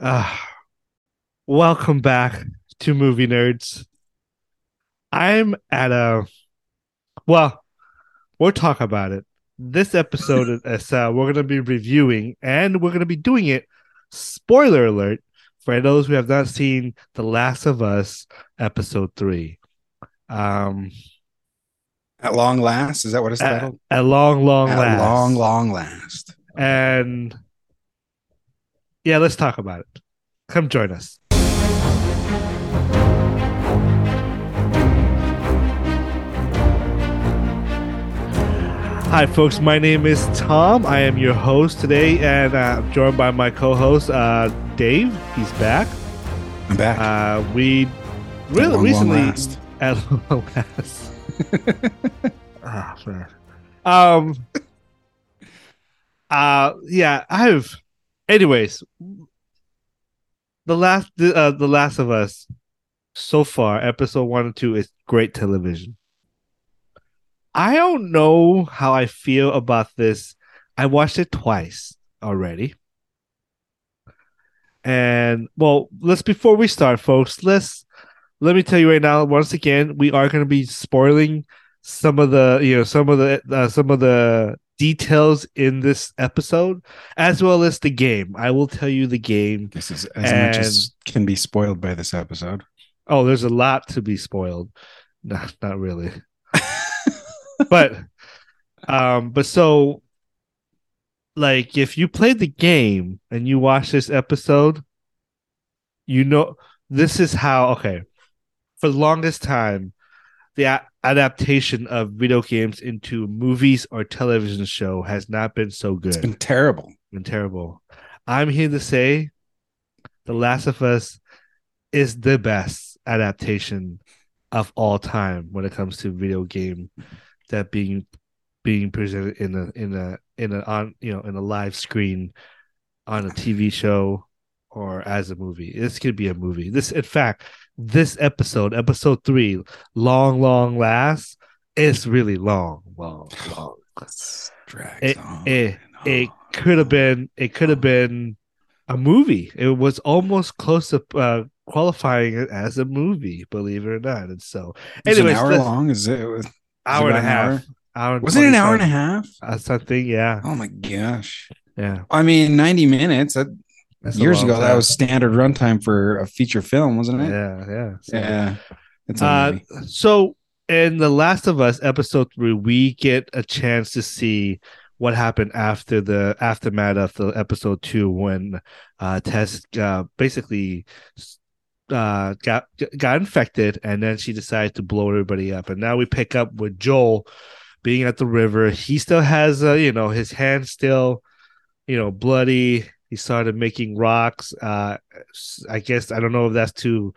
Uh, welcome back to Movie Nerds. I'm at a well, we'll talk about it. This episode is uh, we're going to be reviewing, and we're going to be doing it. Spoiler alert for those who have not seen The Last of Us episode three. Um, At long last, is that what it's at, titled? at long, long At last. long, long last. And yeah, let's talk about it. Come join us. Hi, folks. My name is Tom. I am your host today, and uh, I'm joined by my co-host uh, Dave. He's back. I'm back. Uh, we really long, long recently last. at long last. Ah, man. Um. Uh. Yeah. I've. Anyways, the last. Uh, the Last of Us. So far, episode one and two is great television. I don't know how I feel about this. I watched it twice already. And well, let's before we start, folks, let's let me tell you right now once again we are going to be spoiling some of the you know some of the uh, some of the details in this episode as well as the game. I will tell you the game This is as much as can be spoiled by this episode. oh there's a lot to be spoiled. Not not really. But um but so like if you played the game and you watch this episode you know this is how okay. For the longest time the adaptation of video games into movies or television show has not been so It's good. been terrible. been terrible. I'm here to say the last of us is the best adaptation of all time when it comes to video game that being being presented in a in a in a on you know in a live screen on a TV show or as a movie. This could be a movie. This in fact, this episode, episode three, long, long last, is really long, long, long. Drags It- on it- It could have been it could have been a movie. It was almost close to uh, qualifying it as a movie, believe it or not. And so anyways, an hour let's- long? Is it? Was, hour and a half. hour? Hour and was it an hour and a half? Uh, something, yeah. Oh my gosh! Yeah. I mean, ninety minutes. That, That's years long ago, that was standard runtime for a feature film, wasn't it? Yeah, yeah. So, Yeah. It's a Uh, movie. so in The Last of Us episode three, we get a chance to see what happened after the aftermath of the episode two when uh Tess uh, basically uh got got infected and then she decided to blow everybody up and now we pick up with Joel being at the river he still has uh, you know his hand still you know bloody he started making rocks uh I guess I don't know if that's too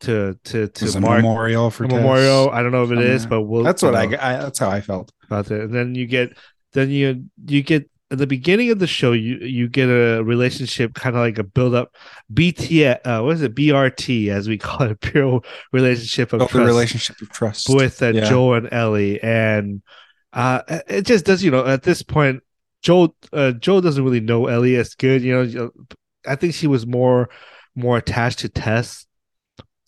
to to to It's mark memorial for memorial. I don't know if it is, but we'll. That's what I, I. That's how I felt. about it. And then you get, then you you get at the beginning of the show, you you get a relationship, kind of like a build up. BT, uh, what is it? BRT, as we call it, pure relationship of Oh, trust relationship of trust with uh, Yeah. Joel and Ellie, and uh, it just does. You know, at this point, Joel uh, Joel doesn't really know Ellie as good. You know, I think she was more more attached to Tess,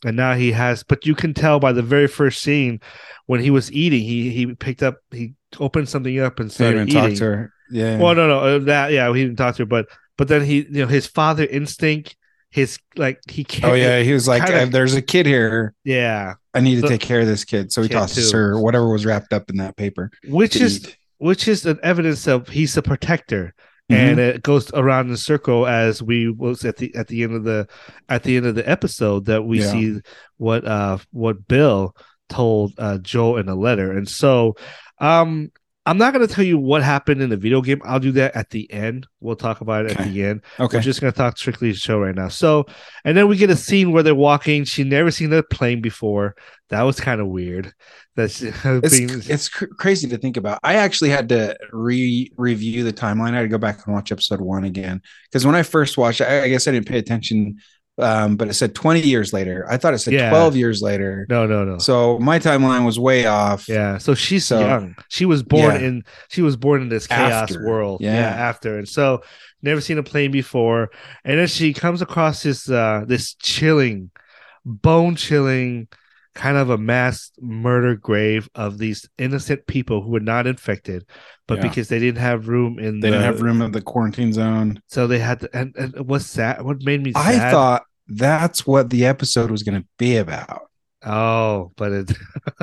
and now he has. But you can tell by the very first scene when he was eating, he he picked up, he opened something up and started eating. talk to her. Yeah. Well, no, no, uh, that yeah, he didn't talk to her, but but then he, you know, his father instinct, his like he can't. oh yeah, he was like, kinda- "Uh, "There's a kid here. yeah, I need to So- take care of this kid." So he tossed her whatever was wrapped up in that paper. which is eat. Which is an evidence of he's a protector Mhm. and it goes around in circle as we was at the at the end of the at the end of the episode that we Yeah. see what uh what bill told uh joel in a letter and so um i'm not going to tell you what happened in the video game i'll do that at the end we'll talk about it at the end okay. we're just going to talk strictly the show right now so and then we get a scene where they're walking she never seen the plane before that was kind of weird that's it's it's cr- crazy to think about. I actually had to re review the timeline. I had to go back and watch episode one again because when I first watched, I, I guess I didn't pay attention. Um, but it said 20 years later. I thought it said Yeah. 12 years later. no no no So my timeline was way off. Yeah, so she's So- young. She was born Yeah. in she was born in this chaos After. world. Yeah. Yeah. after. And so never seen a plane before, and then she comes across this uh this chilling, bone chilling kind of a mass murder grave of these innocent people who were not infected, but Yeah. because they didn't have room in They the didn't have room in the quarantine zone. so they had to. And, and what's sad? What made me? I sad- thought that's what the episode was going to be about. Oh, but it.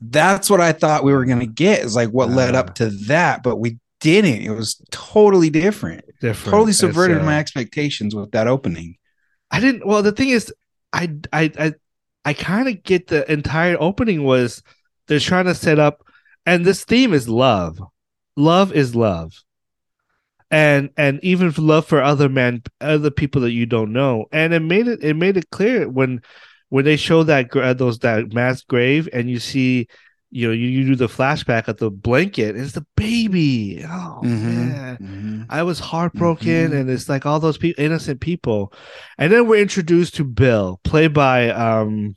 That's what I thought we were going to get. Is like what led Ah. up to that, but we didn't. It was totally different. different. Totally subverted so- my expectations with that opening. I didn't. Well, the thing is, I I I, I kind of get the entire opening was they're trying to set up, and this theme is love. Love is love, and and even love for other man, other people that you don't know, and it made it it made it clear when when they show that gra- uh, those that mass grave, and you see. You know, you, you do the flashback of the blanket. It's the baby. Oh man, Mhm. I was heartbroken, Mhm. and it's like all those people, innocent people, and then we're introduced to Bill, played by um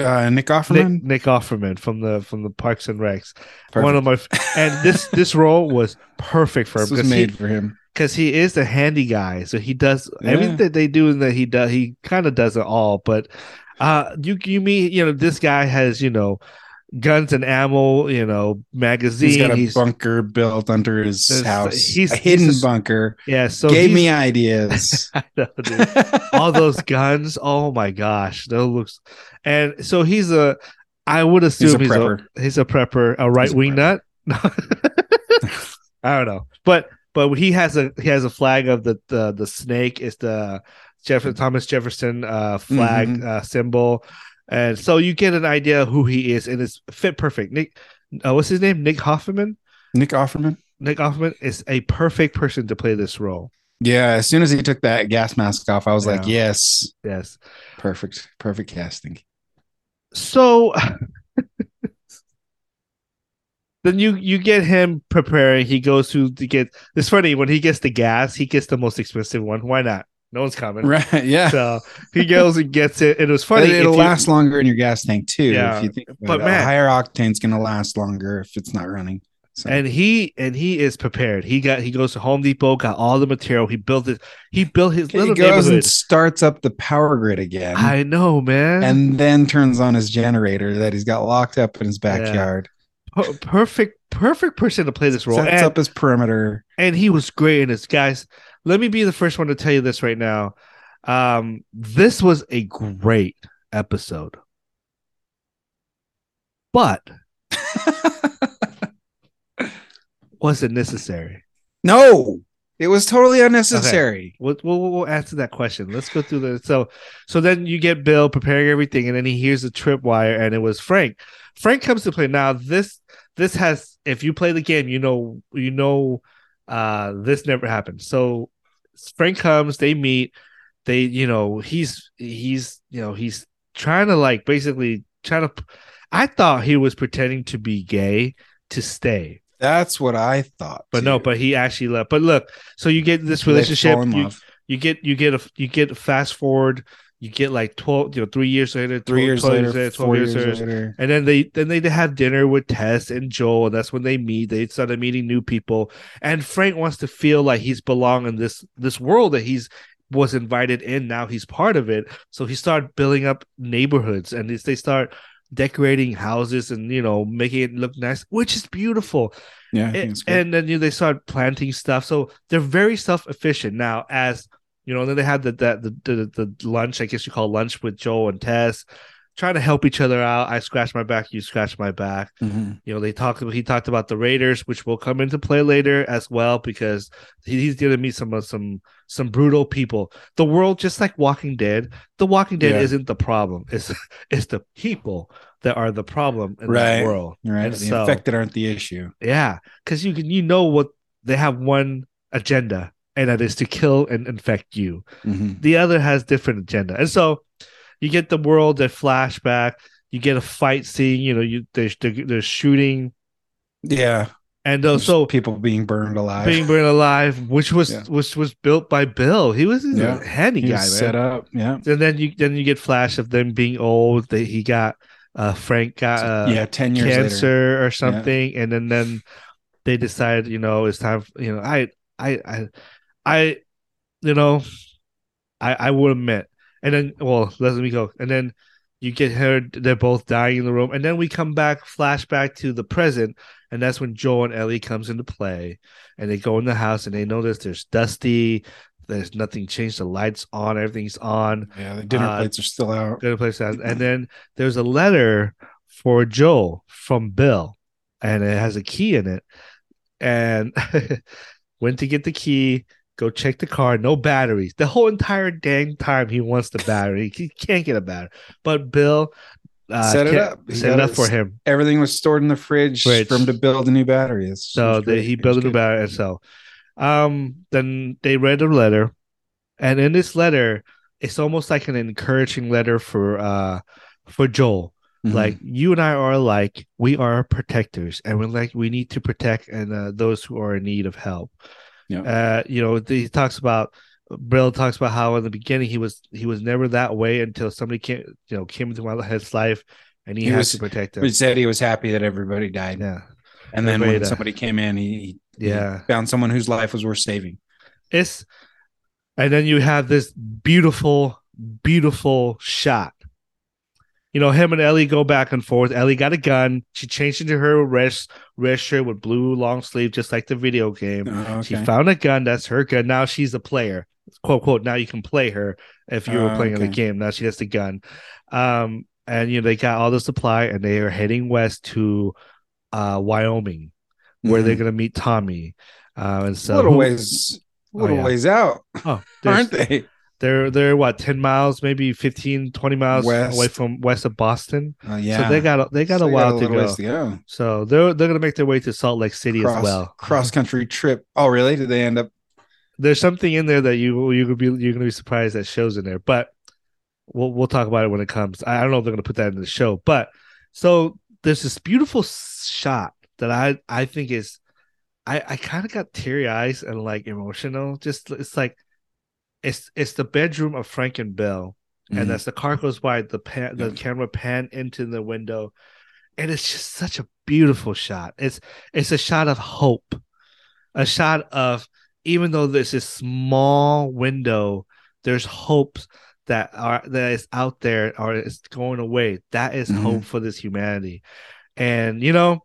Uh, Nick Nick, Offerman. Nick Offerman from the from the Parks and Recs. Perfect. One of my and this this role was perfect for him this was made he for him. because he is the handy guy, so he does Yeah. everything that they do, and that he does he kind of does it all. But uh, you you mean you know this guy has you know guns and ammo, you know magazine. He's got a He's, bunker built under his There's- house. he's- a hidden he's a- bunker. yeah, so Gave me ideas. Know, all those guns. Oh my gosh, that looks. And so he's a. I would assume He's he's a a, prepper. he's a prepper, a right wing nut. I don't know, but but he has a he has a flag of the the the snake is the Jeff Thomas Jefferson uh flag Mhm. uh symbol, and so you get an idea of who he is, and it's fit perfect. Nick, uh, what's his name? Nick Hoffman. Nick Offerman. Nick Hoffman is a perfect person to play this role. Yeah, as soon as he took that gas mask off, I was like, yes, Yes. perfect, perfect casting. so then you you get him preparing he goes to, to get it's funny when he gets the gas he gets the most expensive one why not no one's coming Right? Yeah. so he goes and gets it it was funny if you- last longer in your gas tank too. Yeah, if you think, but but man- a higher octane's going to last longer if it's not running. So, and he and he is prepared he got he goes to home depot got all the material he built it he built his he little goes and starts up the power grid again, i know man and then turns on his generator that he's got locked up in his backyard. Per- perfect perfect person to play this role Sets and, up his perimeter. and he was great in this guys let me be the first one to tell you this right now. Um this was a great episode. But was it necessary? No, it was totally unnecessary. we'll, we'll, we'll answer that question. Let's go through the so so then you get bill preparing everything and then he hears the tripwire and it was frank. Frank comes to play. Now this this has if you play the game you know you know uh this never happened. So frank comes they meet they you know he's he's you know he's trying to like basically trying to i thought he was pretending to be gay to stay. That's what I thought. but no but he actually left. But look so you get this relationship you, you get you get a you get a fast forward you get like 12 you know three years later 12, three years 12 later, 12 four years years later later. and then they then they have dinner with Tess and Joel, and that's when they meet. They started meeting new people, and Frank wants to feel like he's belong in this this world that he's was invited in. Now he's part of it, so he started building up neighborhoods, and they start decorating houses and you know making it look nice, which is beautiful. Yeah, And, and then you know, they start planting stuff, so they're very self efficient now. As you know, And then they had the the, the the the lunch, I guess you call lunch with Joel and Tess. Trying to help each other out. I scratch my back, you scratch my back Mhm. you know they talked he talked about the raiders which will come into play later as well because he- he's going to meet some of some some brutal people the world just like walking dead the walking dead Yeah. isn't the problem it's it's the people that are the problem in Right. that world Right. And The so- infected aren't the issue. yeah because you can you know what they have one agenda and that is to kill and infect you Mhm. the other has different agenda and so you get the world that flashback you get a fight scene you know you there's there's shooting Yeah. and uh, so people being burned alive. being burned alive, which was Yeah. which was built by Bill. He was Yeah. a handy He guy, man. set up. Yeah. And then you then you get flash of them being old. That he got uh Frank got uh, yeah. 10 years cancer later. or something, and then then they decide you know it's time. You know, I I I I, you know, I I will admit, and then well, let me go, and then you get her they're both dying in the room and then we come back flashback to the present and that's when joel and ellie comes into play and they go in the house and they notice there's dusty there's nothing changed the lights on everything's on. Yeah the dinner uh, plates are still out. dinner plates out. and then there's a letter for joel from bill and it has a key in it. And went to get the key go check the car. No batteries. The whole entire dang time he wants the battery. He can't get a battery. But Bill uh, set it up. Set it up for him. Everything was stored in the fridge, fridge. for him to build a new battery. It's, so the, he built a new battery. And so um, then they read a letter. And in this letter, it's almost like an encouraging letter for uh for Joel. Mm-hmm. Like you and I are like we are protectors, and we're like we need to protect and uh, those who are in need of help. Yeah. Uh, you know, he talks about Bill talks about how in the beginning he was he was never that way until somebody came you know came into his life and he, he had was, to protect him. He said he was happy that everybody died. Yeah. And then when somebody came in, he, he yeah found someone whose life was worth saving. It's and then you have this beautiful, beautiful shot you know, him and Ellie go back and forth. Ellie got a gun. She changed into her red, red shirt with blue long sleeve, just like the video game. Oh, okay. She found a gun. That's her gun. Now she's a player. Quote, quote. Now you can play her if you were oh, playing okay. the game. Now she has the gun. Um, and, you know, they got all the supply and they are heading west to uh, Wyoming, where mm-hmm. they're going to meet Tommy. Uh, and so, a little ways, a little oh, yeah. ways out, oh, aren't they? They're they're what 10 miles, maybe 15, 20 miles west. away from west of Boston. Uh, yeah. So they got they got so a while got a to, go. to, go. So they're they're gonna make their way to Salt Lake City cross, as well. Cross country trip. Oh, really? Did they end up? There's something in there that you you could be you're gonna be surprised that shows in there, but we'll we'll talk about it when it comes. I don't know if they're gonna put that in the show, but so there's this beautiful shot that I I think is I I kind of got teary eyes and like emotional. Just it's like it's it's the bedroom of Frank and Bill, mm-hmm. and as the car goes by, the pan, the camera pan into the window, and it's just such a beautiful shot. It's it's a shot of hope, a shot of even though there's this small window, there's hopes that are that is out there or is going away. That is mm-hmm. hope for this humanity, and you know.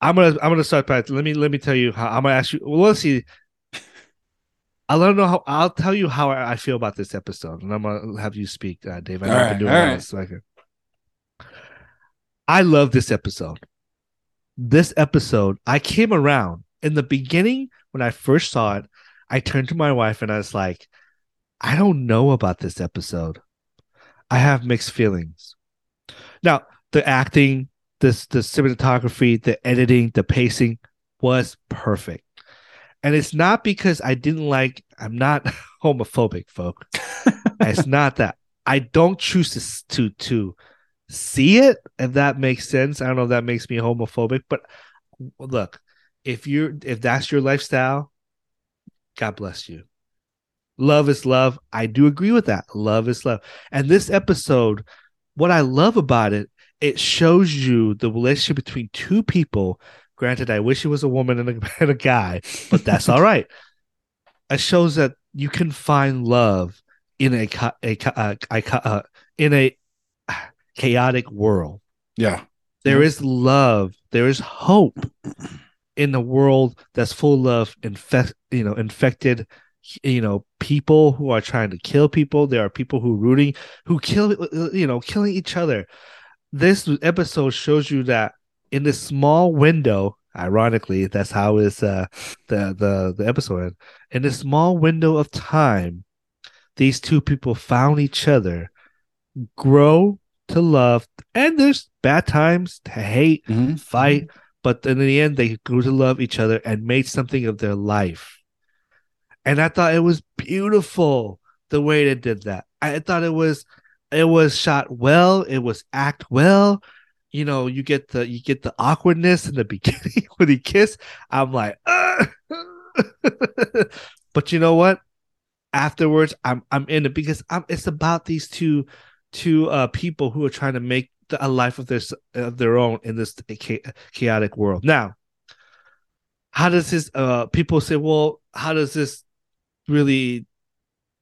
I'm gonna I'm gonna start by let me let me tell you how I'm gonna ask you well let's see I'll let know how I'll tell you how I feel about this episode, and I'm gonna have you speak, uh, Dave. I know I've been doing right. this. I love this episode. This episode, I came around in the beginning when I first saw it. I turned to my wife and I was like, I don't know about this episode. I have mixed feelings. Now, the acting, this the cinematography, the editing, the pacing was perfect. And it's not because I didn't like, I'm not homophobic, folk. it's not that. I don't choose to, to, to see it, if that makes sense. I don't know if that makes me homophobic, but look, if you're, if that's your lifestyle, God bless you. Love is love. I do agree with that. Love is love. And this episode, what I love about it, it shows you the relationship between two people Granted, I wish it was a woman and a, and a guy, but that's all right. It shows that you can find love in a, a, a, a in a chaotic world. Yeah, there is love. There is hope in the world that's full of infect, you know, infected, you know, people who are trying to kill people. There are people who rooting, who kill, you know, killing each other. This episode shows you that in this small window, ironically, that's how is uh, the the the episode. In this small window of time, these two people found each other, grow to love, and there's bad times to hate, mm-hmm. fight, but in the end, they grew to love each other and made something of their life. And I thought it was beautiful the way they did that. I thought it was it was shot well, it was act well, you know, you get the you get the awkwardness in the beginning when he kiss. I'm like, but you know what? Afterwards, I'm I'm in it because I'm. It's about these two two uh people who are trying to make the, a life of their of their own in this chaotic world. Now, how does this uh people say well how does this really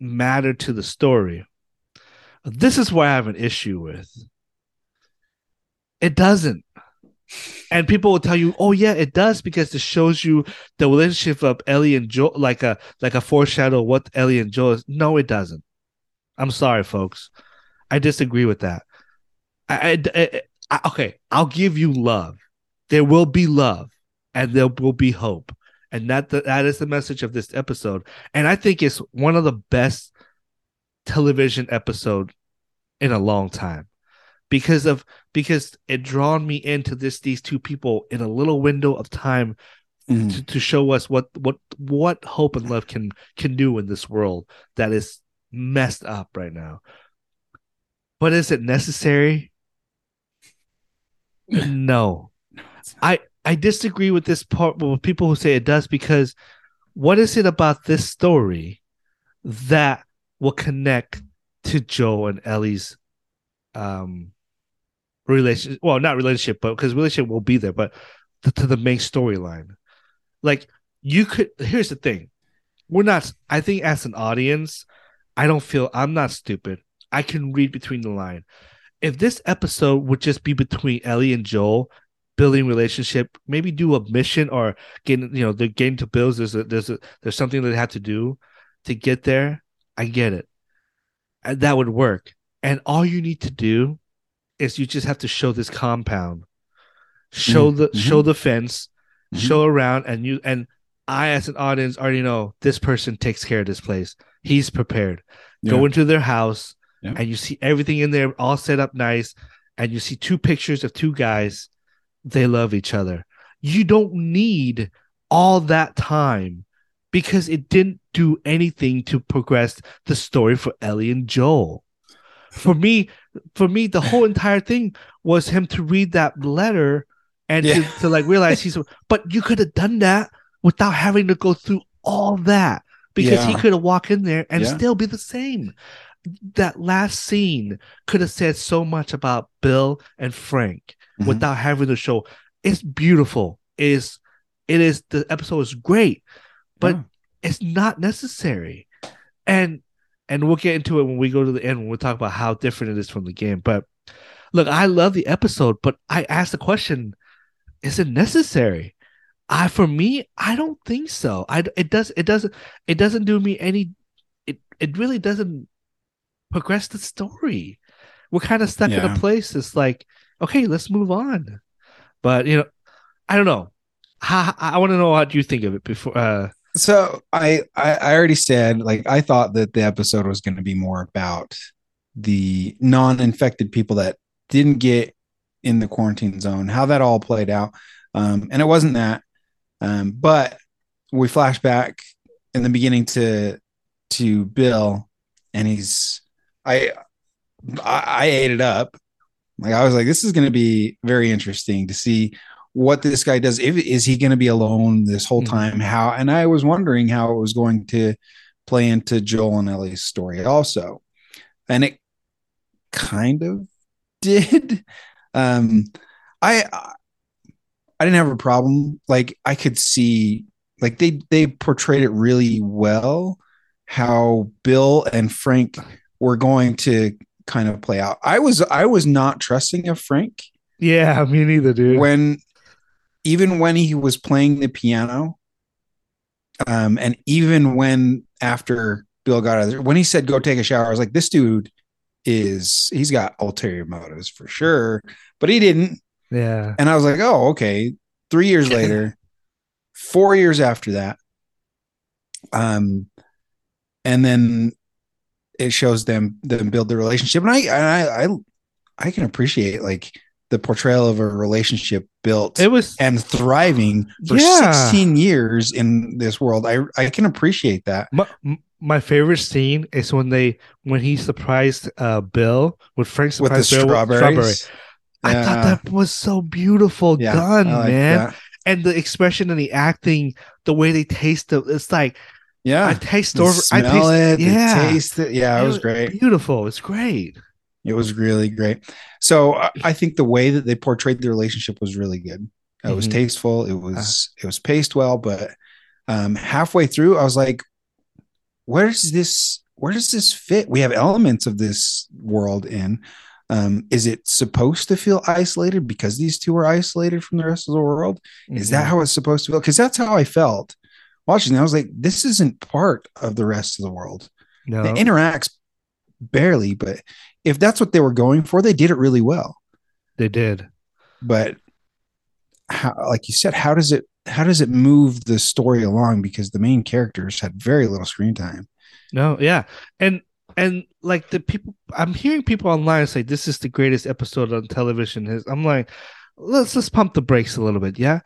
matter to the story this is where i have an issue with it doesn't. And people will tell you oh yeah it does because it shows you the relationship of ellie and joel like a like a foreshadow of what ellie and joel is. No it doesn't. I'm sorry folks. I disagree with that. I, I, I okay i'll give you love. There will be love and there will be hope. And that that is the message of this episode. And I think it's one of the best television episode in a long time because of because it drawn me into this these two people in a little window of time mm. to, to show us what what what hope and love can can do in this world that is messed up right now. But is it necessary? no. I I disagree with this part with people who say it does because what is it about this story that will connect to Joe and Ellie's um relationship? Well, not relationship, but because relationship will be there, but the, to the main storyline. Like you could. Here's the thing: we're not. I think as an audience, I don't feel I'm not stupid. I can read between the line. If this episode would just be between Ellie and Joel, building relationship, maybe do a mission or getting, you know, they're getting to bills. There's a, there's a, there's something that they have to do to get there. I get it. And that would work. And all you need to do is you just have to show this compound, show mm-hmm. the, show the fence, mm-hmm. show around and you, and I, as an audience already know this person takes care of this place. He's prepared. Yeah. Go into their house yeah. and you see everything in there all set up nice. And you see two pictures of two guys they love each other. You don't need all that time because it didn't do anything to progress the story for Ellie and Joel. For me, for me, the whole entire thing was him to read that letter and yeah. to, to like realize he's but you could have done that without having to go through all that because yeah. he could have walked in there and yeah. still be the same. That last scene could have said so much about Bill and Frank mm-hmm. without having to show. It's beautiful. It is it is the episode is great, but it's not necessary. And and we'll get into it when we go to the end when we talk about how different it is from the game. But look, I love the episode, but I asked the question: Is it necessary? I for me, I don't think so. I it does it doesn't it doesn't do me any. It it really doesn't progress the story. We're kind of stuck yeah. in a place. It's like okay, let's move on. But you know, I don't know. How, I want to know what you think of it before. Uh, so I, I I already said like I thought that the episode was going to be more about the non-infected people that didn't get in the quarantine zone, how that all played out, um, and it wasn't that. Um, but we flash back in the beginning to to Bill, and he's I I, I ate it up like I was like, this is going to be very interesting to see what this guy does. If is he going to be alone this whole mm-hmm. time? How? And I was wondering how it was going to play into Joel and Ellie's story also, and it kind of did. Um, I I didn't have a problem. Like I could see, like they they portrayed it really well. How Bill and Frank were going to kind of play out. I was I was not trusting of Frank. Yeah, me neither, dude. When even when he was playing the piano, um, and even when after Bill got out, of there, when he said go take a shower, I was like, this dude is he's got ulterior motives for sure, but he didn't. Yeah. And I was like, oh, okay. Three years later, four years after that, um, and then it shows them them build the relationship, and I I I I can appreciate like the portrayal of a relationship built it was and thriving for yeah. 16 years in this world i i can appreciate that my, my favorite scene is when they when he surprised uh bill with frank with the bill strawberries. With strawberry. Yeah. i thought that was so beautiful yeah, done like man that. and the expression and the acting the way they taste it it's like yeah, I taste over. I taste it. Yeah, taste it. Yeah, it, it was great. Beautiful. It's great. It was really great. So I think the way that they portrayed the relationship was really good. It was Mhm. tasteful. It was it was paced well, but um, halfway through, I was like, "Where does this? Where does this fit? We have elements of this world in. Um, is it supposed to feel isolated because these two are isolated from the rest of the world? Is that Mhm. how it's supposed to feel? Because that's how I felt watching. it. I was like, this isn't part of the rest of the world. no? It interacts barely, but if that's what they were going for, they did it really well. they did. But how, like you said, how does it how does it move the story along? Because the main characters had very little screen time. No, yeah, and and like the people, I'm hearing people online say this is the greatest episode on television. Is I'm like, let's let's pump the brakes a little bit. Yeah,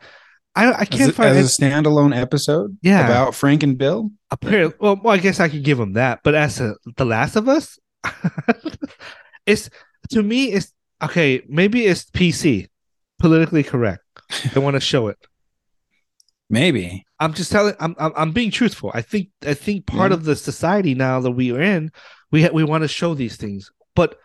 I I can't a, find as a standalone episode Yeah. about Frank and Bill. apparently. Well, well, I guess I could give them that, but as a, The Last of Us, it's to me, it's okay. Maybe it's PC, politically correct. They want to show it. Maybe. I'm just telling. I'm I'm, I'm being truthful. I think I think part Yeah. of the society now that we are in, we ha- we want to show these things. But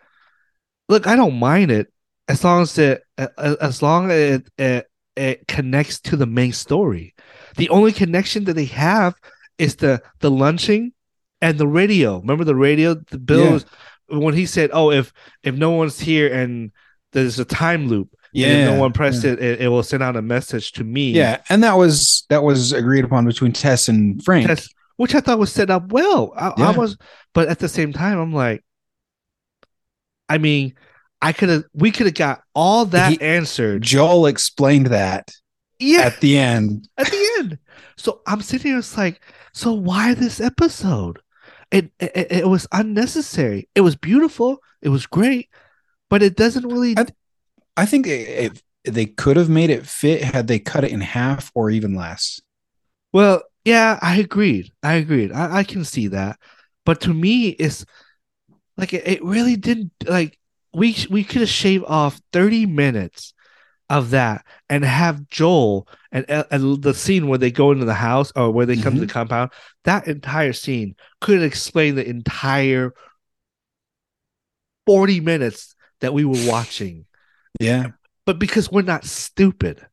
look, I don't mind it as long as it as long as it, it it connects to the main story. The only connection that they have is the the lunching and the radio. Remember the radio? The bills when he said, "Oh, if if no one's here and there's a time loop, and if no one pressed it, it, it will send out a message to me." Yeah, and that was that was agreed upon between Tess and Frank. That's, which I thought was set up well. I, I was, but at the same time, I'm like, I mean, I could have, we could have got all that He- answered. Joel explained that Yeah, at the end. at the end. So I'm sitting here, it's like, so why this episode? It, it it was unnecessary. It was beautiful. It was great, but it doesn't really. I- I think it, it, they could have made it fit had they cut it in half or even less. Well, yeah, I agreed. I agreed. I, I can see that, but to me, it's like it, it really didn't like we we could have shaved off thirty minutes of that and have Joel and, and the scene where they go into the house or where they come to the mm-hmm. compound. That entire scene could explain the entire forty minutes that we were watching Yeah. but because we're not stupid,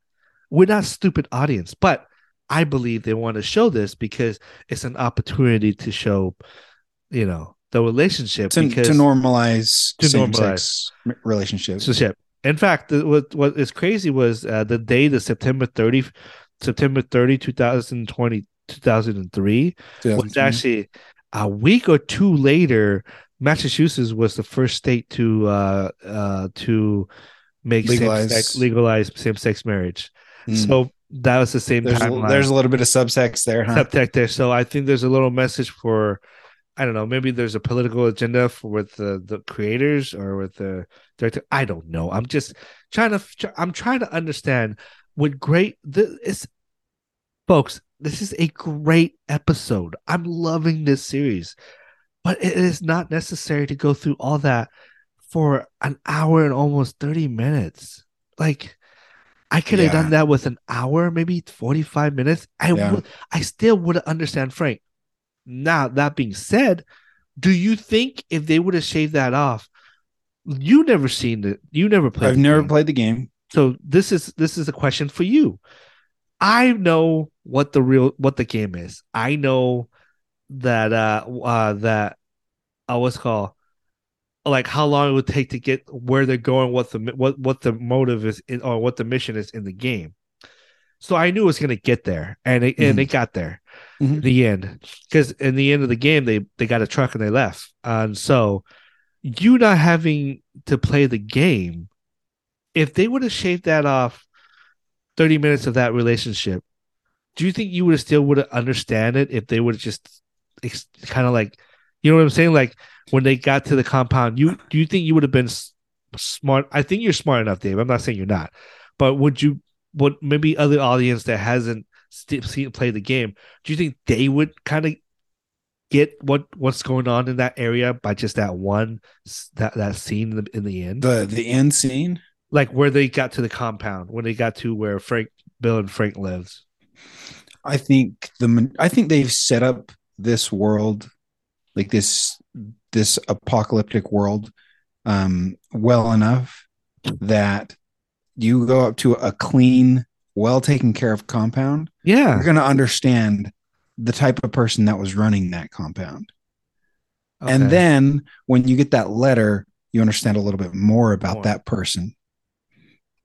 we're not stupid audience. But I believe they want to show this because it's an opportunity to show, you know, the relationship To, because to normalize To same normalize. sex relationships. relationship. In fact, the- what what is crazy was uh, the day the September 30 September 30 2020 2003 was actually a week or two later Massachusetts was the first state to uh uh to make Legalize. same sex legalize same sex marriage. Mm. So that was the same there's a, there's a little bit of subtext there, huh? subtext there. So I think there's a little message for I don't know, maybe there's a political agenda for with the the creators or with the director. I don't know. I'm just trying to I'm trying to understand what great this folks, this is a great episode. I'm loving this series. But it is not necessary to go through all that for an hour and almost 30 minutes. Like I could have Yeah. done that with an hour, maybe 45 minutes. I Yeah. would I still would have understand Frank. Now, that being said, do you think if they would have shaved that off, you never seen it, you never played I've the never game. played the game. So this is this is a question for you. I know what the real what the game is. I know that uh uh that uh what's it called like how long it would take to get where they're going, what the what what the motive is in, or what the mission is in the game. So I knew it was gonna get there, and it and Mhm. it got there. Mhm. The end, because in the end of the game, they they got a truck and they left, and so you not having to play the game, if they would have shaved that off, thirty minutes of that relationship, do you think you would have still would have understand it if they would have just ex- kind of like, you know what I'm saying? Like when they got to the compound, you do you think you would have been s- smart? I think you're smart enough, Dave. I'm not saying you're not, but would you? Would maybe other audience that hasn't seen play the game? Do you think they would kind of get what what's going on in that area by just that one that that scene in the, in the end? The the end scene. like where they got to the compound, when they got to where Frank, Bill, and Frank lives. I think the I think they've set up this world, like this this apocalyptic world, um, well enough that you go up to a clean well taken care of compound, Yeah. you're going to understand the type of person that was running that compound. And then when you get that letter, you understand a little bit more about More. that person.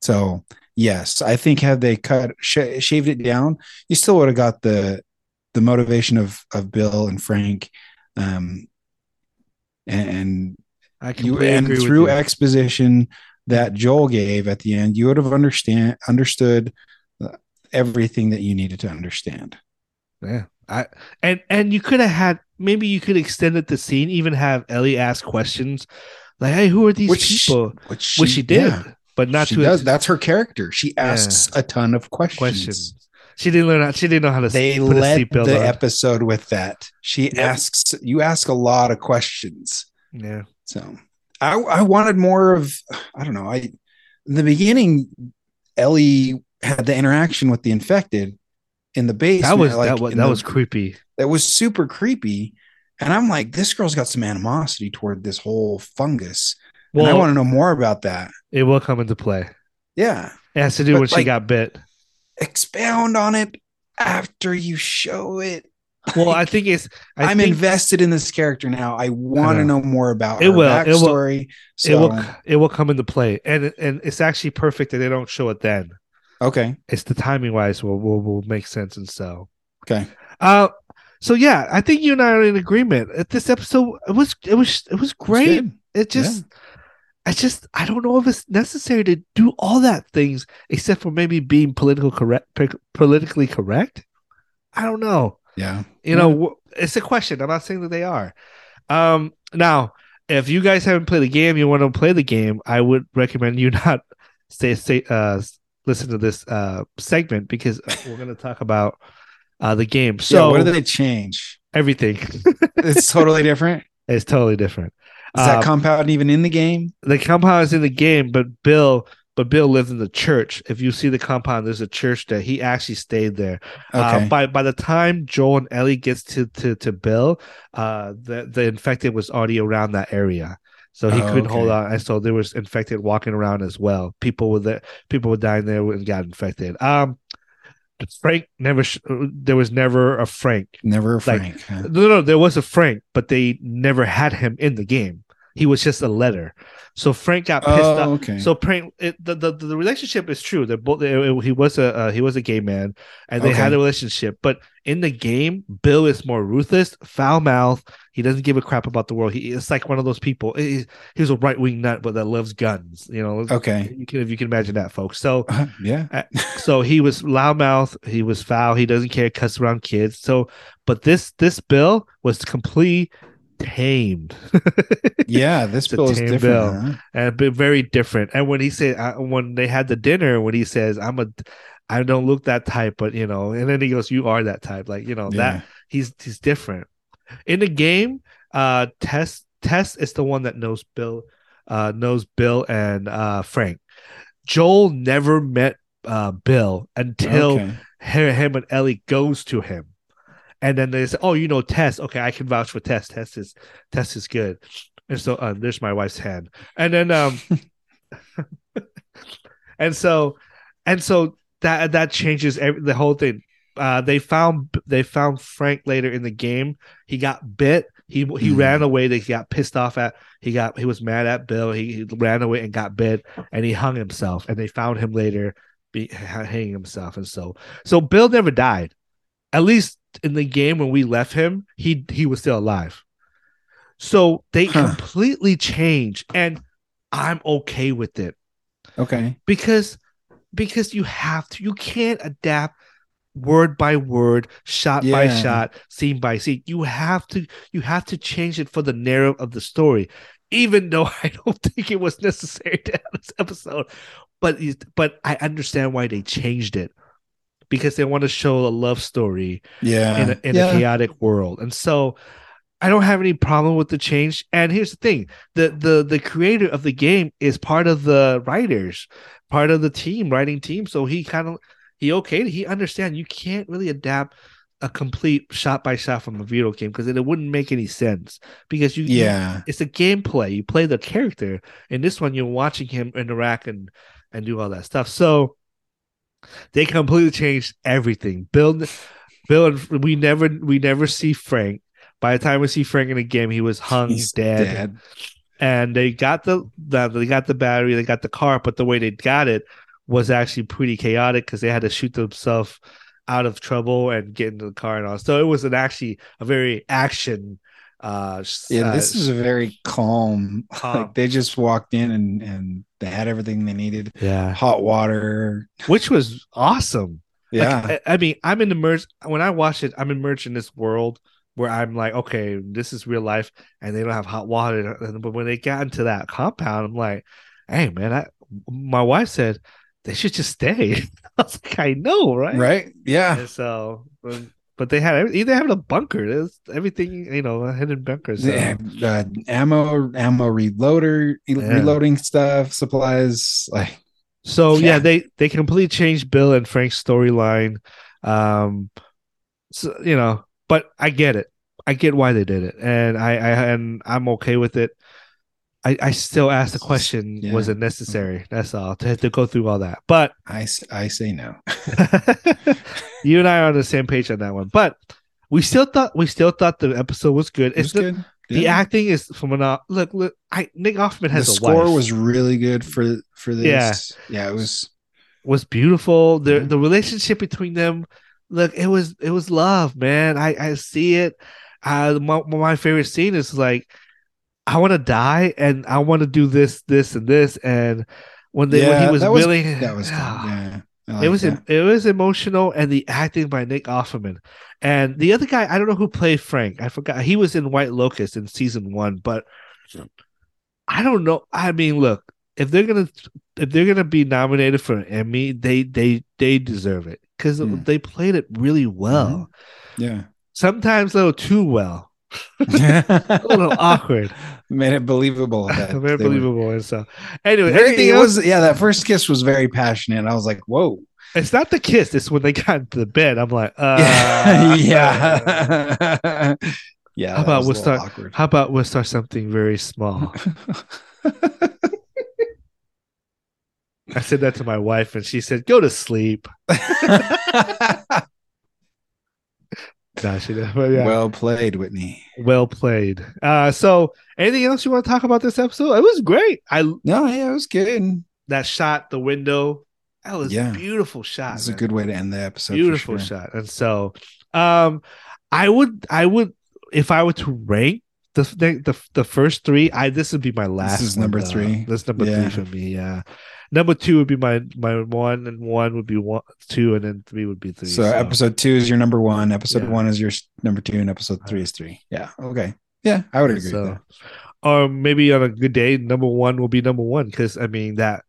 So, yes, I think had they cut sh- shaved it down, you still would have got the the motivation of of Bill and Frank um and, I and you and through you. exposition that Joel gave at the end, you would have understand understood everything that you needed to understand. Yeah. I and and you could have had maybe you could extend it the scene, even have Ellie ask questions like, "Hey, who are these Which she- people?" Which she, Which she did, yeah, but not she to does. That's her character. She asks a ton of questions. questions. She didn't learn. How, she didn't know how to. They led the on. episode with that. She Yep. asks. You ask a lot of questions. Yeah. So I, I wanted more of. I don't know. I in the beginning, Ellie had the interaction with the infected in the basement. That was like, that was that the- was creepy. that was super creepy. And I'm like, this girl's got some animosity toward this whole fungus. and I want to know more about that. it will come into play. Yeah. It has to do But, when she got bit. Expound on it after you show it. Well, I think it's. I I'm think invested in this character now. I want to know. know more about It her will. It will. backstory. it will. It will come into play, and and it's actually perfect that they don't show it then. Okay, It's the timing wise will will, will make sense, and so. okay, Uh, so yeah, I think you and I are in agreement. Uh, This episode it was it was it was great. good. It just I just I don't know if it's necessary to do all that things except for maybe being political correct politically correct. I don't know. yeah, You know, w- it's a question. I'm not saying that they are. Um, now, if you guys haven't played the game, you want to play the game, I would recommend you not stay, stay uh, listen to this uh segment because uh, we're going to talk about uh the game. So So what did they change? everything It's totally different. It's totally different. Is that Um, compound even in the game? the compound is in the game, but Bill, but Bill lives in the church. If you see the compound, there's a church there. He actually stayed there. Okay, Uh, by by the time Joel and Ellie gets to to to Bill, uh, the the infected was already around that area, so he Oh, couldn't hold on, and so there was infected walking around as well. People were there, people were dying there and got infected. Um, Frank never. Sh- there was never a Frank. never a like- Frank. huh? No, no, there was a Frank, but they never had him in the game. He was just a letter. So Frank got pissed off. Oh, okay. So Frank, it, the, the the relationship is true. They're both. they- he was a uh, he was a gay man, and they Okay. had a relationship. But in the game, Bill is more ruthless, foul mouth. He doesn't give a crap about the world. He it's like one of those people. He, he's a right wing nut, but that loves guns. You know. okay, You can if you can imagine that, folks. So yeah, so he was loudmouth. He was foul. He doesn't care. Cuss around kids. So, but this this Bill was completely tamed. yeah. This bill is different. bill. huh? and very different. And when he said uh, when they had the dinner, when he says, "I'm a, I don't look that type," but you know, and then he goes, "You are that type," like you know Yeah. that he's he's different. In the game, uh, Tess Tess is the one that knows Bill, uh, knows Bill and uh Frank. Joel never met uh Bill until Okay. him, him and Ellie goes to him. And then they say, "Oh, you know Tess. Okay, I can vouch for Tess. Tess is Tess is good." And so, uh, there's my wife's hand. And then, um, and so, and so that that changes every, the whole thing. Uh, they found they found Frank later in the game. He got bit. He he Mhm. ran away. They got pissed off at. He got he was mad at Bill. He, he ran away and got bit, and he hung himself. And they found him later, be, hanging himself. And so so Bill never died. At least in the game when we left him, he he was still alive. So they Huh. completely changed, and I'm okay with it Okay. because because you have to. You can't adapt word by word, shot by shot, scene by scene. You have to you have to change it for the narrative of the story. Even though I don't think it was necessary to have this episode, but but I understand why they changed it because they want to show a love story Yeah. in a, in yeah. a chaotic world. And so I don't have any problem with the change. And here's the thing: the the the creator of the game is part of the writers, part of the team, writing team. So he kind of he okayed. He understand you can't really adapt a complete shot by shot from a video game because it wouldn't make any sense because you you- yeah. it's a gameplay. You play the character. In this one, you're watching him interact and and do all that stuff. So They completely changed everything. Bill, Bill, and we never we never see Frank. By the time we see Frank in the game, he was hung He's dead. dead. And they got the, the they got the battery, they got the car, but the way they got it was actually pretty chaotic because they had to shoot themselves out of trouble and get into the car and all. So it was an actually a very action. Uh, Yeah, uh, this is a very calm. Calm. Like they just walked in and and they had everything they needed. yeah, Hot water. which was awesome. Like, Yeah. I, I mean, I'm in immersed when I watch it. I'm immersed in this world where I'm like, okay, this is real life, and they don't have hot water. And- But when they got into that compound, I'm like, hey, man, I, my wife said they should just stay. I was like, I know, right? right. Yeah. And so, but, they had either having a bunker. There's everything, you know, hidden bunkers. So. Yeah, uh, ammo, ammo reloader, Yeah. reloading stuff, supplies. Like So yeah. Yeah. they they completely changed Bill and Frank's storyline. Um, so you know, but I get it. I get why they did it, and I, I and I'm okay with it. I, I still ask the question: Was it necessary? That's all to to go through all that. But I, I say no. you and I are on the same page on that one. But we still thought we still thought the episode was good. It It's was the, good. the acting is phenomenal. Look, look, I Nick Offerman The has a score wife. was really good for for this. Yeah. Yeah, it was. was beautiful. The Yeah. the relationship between them, look, it was it was love, man. I I see it. Uh, my my favorite scene is like, I want to die and I want to do this, this, and this. And when they when he was that was- willing, That was good. Yeah. I it was that. it was emotional and the acting by Nick Offerman. And the other guy I don't know who played Frank. I forgot. He was in White Lotus in season one but I don't know. I mean look if they're gonna if they're gonna be nominated for an Emmy they they they deserve it because Mm. they played it really well. Yeah. sometimes a little too well. A little awkward Made it believable. Very they were- believable and so anyway Very, anything else was yeah. That first kiss was very passionate. I was like, whoa. it's not the kiss it's when they got into the bed I'm like uh yeah. yeah. How about we'll start- Awkward. How about we'll start something very small? I said that to my wife, and she said, "Go to sleep." No, she didn't. But yeah, well, played, Whitney. Well played. Uh, so, anything else you want to talk about this episode? It was great. I No, yeah, it was good. that shot, the window, that was Yeah. a beautiful shot. It's a good way to end the episode. beautiful sure. shot. And so, um, I would, I would, if I were to rank the the the, the first three, I this would be my last. is number three? This number Yeah. three for me. Yeah, number two would be my my one, and one would be one, two, and then three would be three. So, episode two is your number one. Episode Yeah. one is your number two, and episode three is three. Yeah. Okay. Yeah, I would agree. So, or maybe on a good day, number one will be number one because I mean that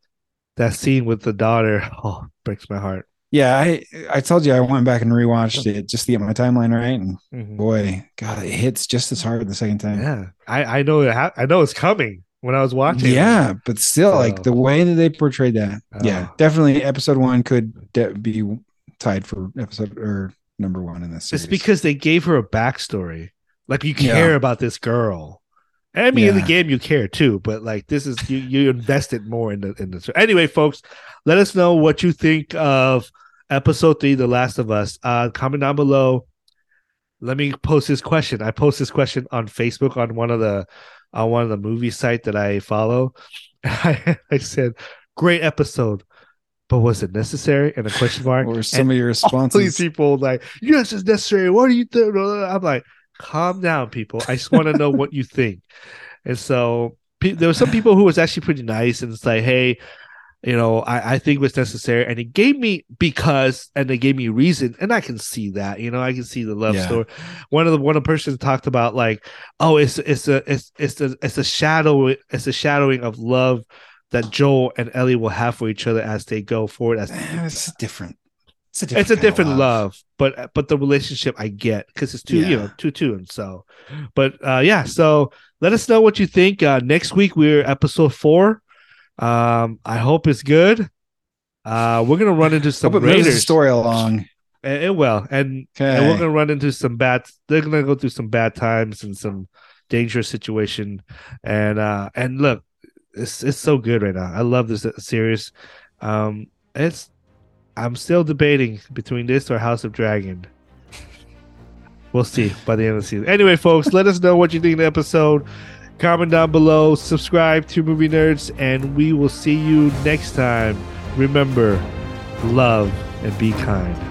that scene with the daughter, oh, breaks my heart. Yeah, I I told you I went back and rewatched it just to get my timeline right, and Mhm. boy, God, it hits just as hard the second time. Yeah, I I know it. Ha- I know it's coming when I was watching. Yeah, but still, like the way that they portrayed that. yeah, Oh. definitely. Episode one could de- be tied for episode or number one in this. Series. It's because they gave her a backstory. Like you care Yeah. about this girl. I mean, in the game you care too, but like this is you you invested more in the in this. Anyway, folks, let us know what you think of episode three, The Last of Us. Uh, comment down below. Let me post this question. I post this question on Facebook on one of the on one of the movie site that I follow. I, I said, "Great episode." But was it necessary? And a question mark. or some And of your all these responses. people like, yes, it's necessary. What do you think? I'm like, calm down, people. I just want to know what you think. And so pe- there were some people who was actually pretty nice and it's like, hey, you know, I, I think it was necessary. And it gave me because and they gave me reason. And I can see that, you know, I can see the love Yeah. story. One of the one of the persons talked about like, oh, it's it's a it's it's a it's a shadow, it's a shadowing of love that Joel and Ellie will have for each other as they go forward as it's different. It's a different. it's a different love. but but the relationship I get because it's two, you know, two two, and so, but uh, yeah. So let us know what you think. Uh, next week we're episode four. Um, I hope it's good. Uh, we're gonna run into some Hope it moves the Raiders. story along. It, it will, and Okay. and we're gonna run into some bad. They're gonna go through some bad times and some dangerous situation, and uh, and look, it's it's so good right now. I love this series. Um, it's I'm still debating between this or House of Dragon. We'll see by the end of the season. Anyway, folks, let us know what you think of the episode. Comment down below, subscribe to Movie Nerds, and we will see you next time. Remember, love and be kind.